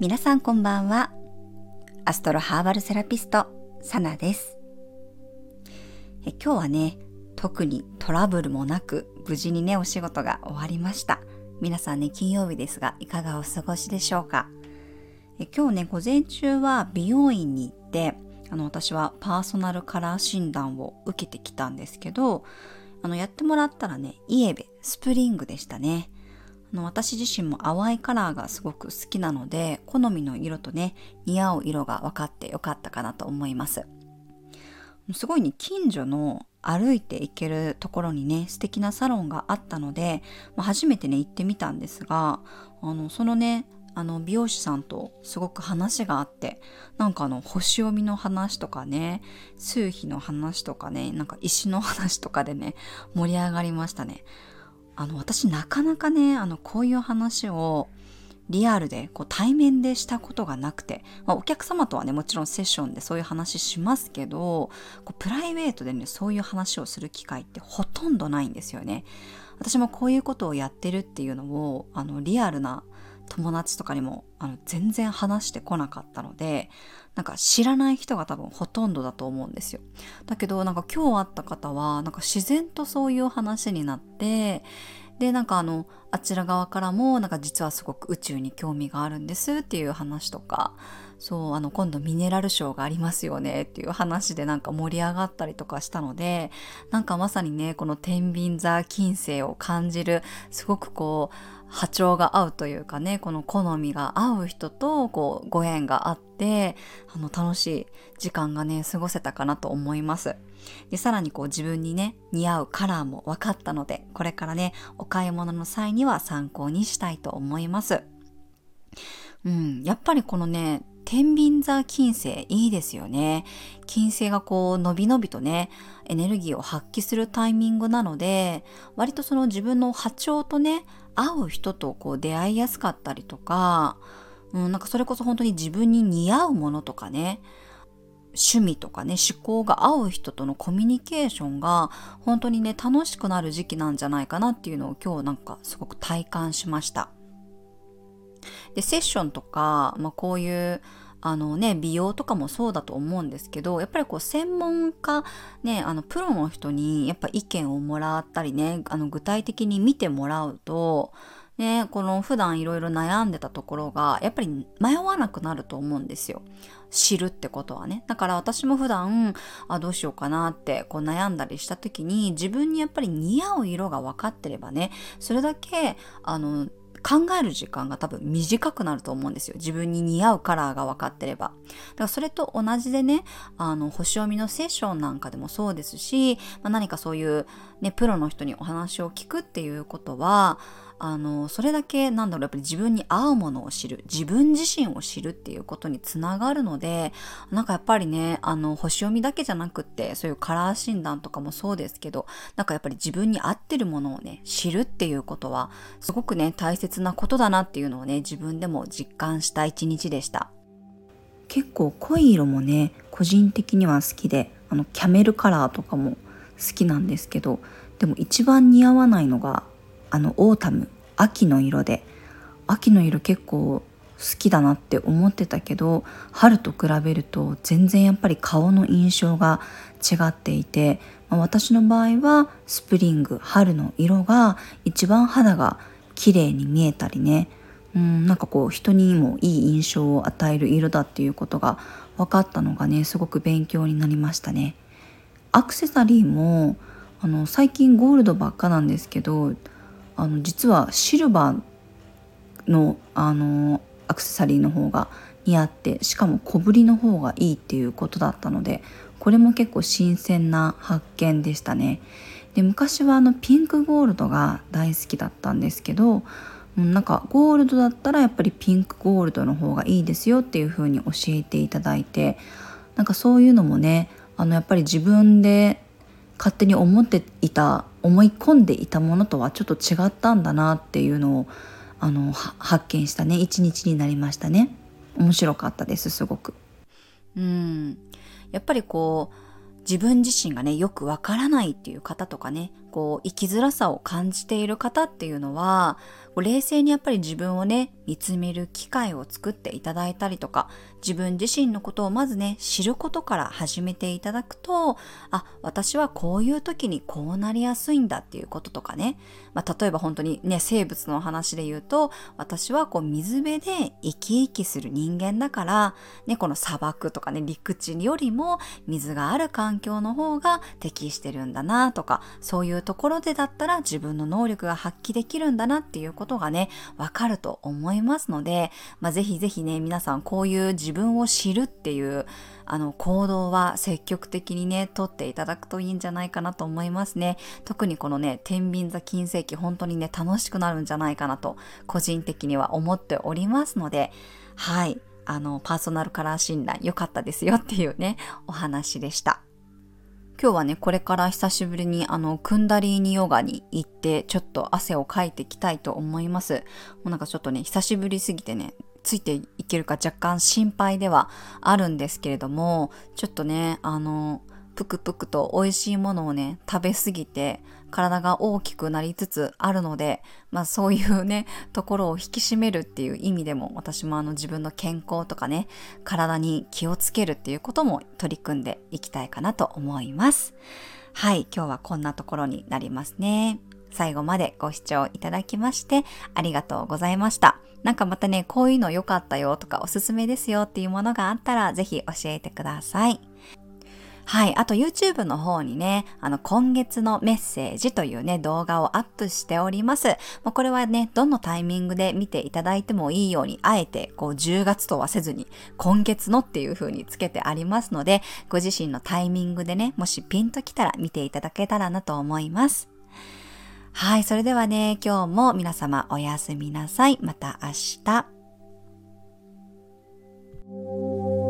皆さんこんばんは。アストロハーバルセラピスト、サナです。え今日はね、特にトラブルもなく、無事にね、お仕事が終わりました。皆さんね、金曜日ですが、いかがお過ごしでしょうか？え今日ね、午前中は美容院に行って、あの、私はパーソナルカラー診断を受けてきたんですけど、あの、やってもらったらね、イエベ、スプリングでしたね。の私自身も淡いカラーがすごく好きなので好みの色とね似合う色が分かってよかったかなと思います。すごいね近所の歩いて行けるところにね素敵なサロンがあったので、まあ、初めてね行ってみたんですがあのそのねあの美容師さんとすごく話があってなんかあの星読みの話とかね数比の話とかねなんか石の話とかでね盛り上がりましたね。あの私なかなかねあのこういう話をリアルでこう対面でしたことがなくて、まあ、お客様とはねもちろんセッションでそういう話しますけどこうプライベートでねそういう話をする機会ってほとんどないんですよね。私もこういうことをやってるっていうのをあのリアルな友達とかにもあの全然話してこなかったのでなんか知らない人が多分ほとんどだと思うんですよ。だけどなんか今日会った方はなんか自然とそういう話になってでなんかあのあちら側からもなんか実はすごく宇宙に興味があるんですっていう話とかそうあの今度ミネラルショーがありますよねっていう話でなんか盛り上がったりとかしたのでなんかまさにねこの天秤座金星を感じるすごくこう波長が合うというかねこの好みが合う人とこうご縁があってあの楽しい時間がね過ごせたかなと思いますでさらにこう自分にね似合うカラーも分かったのでこれからねお買い物の際には参考にしたいと思いますうんやっぱりこのね天秤座金星いいですよね。金星がこう伸び伸びとね、エネルギーを発揮するタイミングなので、割とその自分の波長とね、合う人とこう出会いやすかったりとか、うん、なんかそれこそ本当に自分に似合うものとかね、趣味とかね、思考が合う人とのコミュニケーションが本当にね、楽しくなる時期なんじゃないかなっていうのを今日なんかすごく体感しました。で、セッションとか、まあこういうあのね、美容とかもそうだと思うんですけど、やっぱりこう専門家、ね、あのプロの人にやっぱ意見をもらったりね、あの具体的に見てもらうと、ね、この普段いろいろ悩んでたところが、やっぱり迷わなくなると思うんですよ。知るってことはね。だから私も普段、あ、どうしようかなってこう悩んだりした時に、自分にやっぱり似合う色が分かってればね、それだけ、あの、考える時間が多分短くなると思うんですよ。自分に似合うカラーが分かってれば。だからそれと同じでね、あの、星読みのセッションなんかでもそうですし、まあ、何かそういうね、プロの人にお話を聞くっていうことは、あの、それだけなんだろう、やっぱり自分に合うものを知る、自分自身を知るっていうことにつながるので、なんかやっぱりね、あの、星読みだけじゃなくって、そういうカラー診断とかもそうですけど、なんかやっぱり自分に合ってるものをね、知るっていうことは、すごくね、大切なことだなっていうのをね、自分でも実感した一日でした。結構濃い色もね、個人的には好きで、あの、キャメルカラーとかも好きなんですけど、でも一番似合わないのがあのオータム秋の色で秋の色結構好きだなって思ってたけど春と比べると全然やっぱり顔の印象が違っていて、まあ、私の場合はスプリング春の色が一番肌が綺麗に見えたりねうんなんかこう人にもいい印象を与える色だっていうことが分かったのがねすごく勉強になりましたね。アクセサリーもあの最近ゴールドばっかなんですけどあの実はシルバーのあのアクセサリーの方が似合ってしかも小ぶりの方がいいっていうことだったのでこれも結構新鮮な発見でしたね。で昔はあのピンクゴールドが大好きだったんですけどなんかゴールドだったらやっぱりピンクゴールドの方がいいですよっていう風に教えていただいてなんかそういうのもねあのやっぱり自分で勝手に思っていた思い込んでいたものとはちょっと違ったんだなっていうのをあの発見したね。一日になりましたね。面白かったですすごく。うん。やっぱりこう自分自身がねよくわからないっていう方とかねこう生きづらさを感じている方っていうのは冷静にやっぱり自分をね見つめる機会を作っていただいたりとか自分自身のことをまずね知ることから始めていただくとあ私はこういう時にこうなりやすいんだっていうこととかね、まあ、例えば本当にね生物の話で言うと私はこう水辺で生き生きする人間だから、ね、この砂漠とかね陸地よりも水がある環境の方が適してるんだなとかそういうところでだったら自分の能力が発揮できるんだなっていうことがねわかると思いますので、まあ、ぜひぜひね皆さんこういう自分を知るっていうあの行動は積極的にねとっていただくといいんじゃないかなと思いますね。特にこのね天秤座金星期本当にね楽しくなるんじゃないかなと個人的には思っておりますのではい。あのパーソナルカラー診断良かったですよっていうねお話でした。今日はね、これから久しぶりにあの、クンダリーニヨガに行って、ちょっと汗をかいていきたいと思います。もうなんかちょっとね、久しぶりすぎてね、ついていけるか若干心配ではあるんですけれども、ちょっとね、あの、ぷくぷくと美味しいものをね、食べすぎて体が大きくなりつつあるので、まあそういうね、ところを引き締めるっていう意味でも私もあの自分の健康とかね、体に気をつけるっていうことも取り組んでいきたいかなと思います。はい、今日はこんなところになりますね。最後までご視聴いただきましてありがとうございました。なんかまたね、こういうの良かったよとかおすすめですよっていうものがあったらぜひ教えてください。はい。あと YouTube の方にね、あの、今月のメッセージというね、動画をアップしております。もうこれはね、どのタイミングで見ていただいてもいいように、あえて、こう、10月とはせずに、今月のっていう風につけてありますので、ご自身のタイミングでね、もしピンときたら見ていただけたらなと思います。はい。それではね、今日も皆様おやすみなさい。また明日。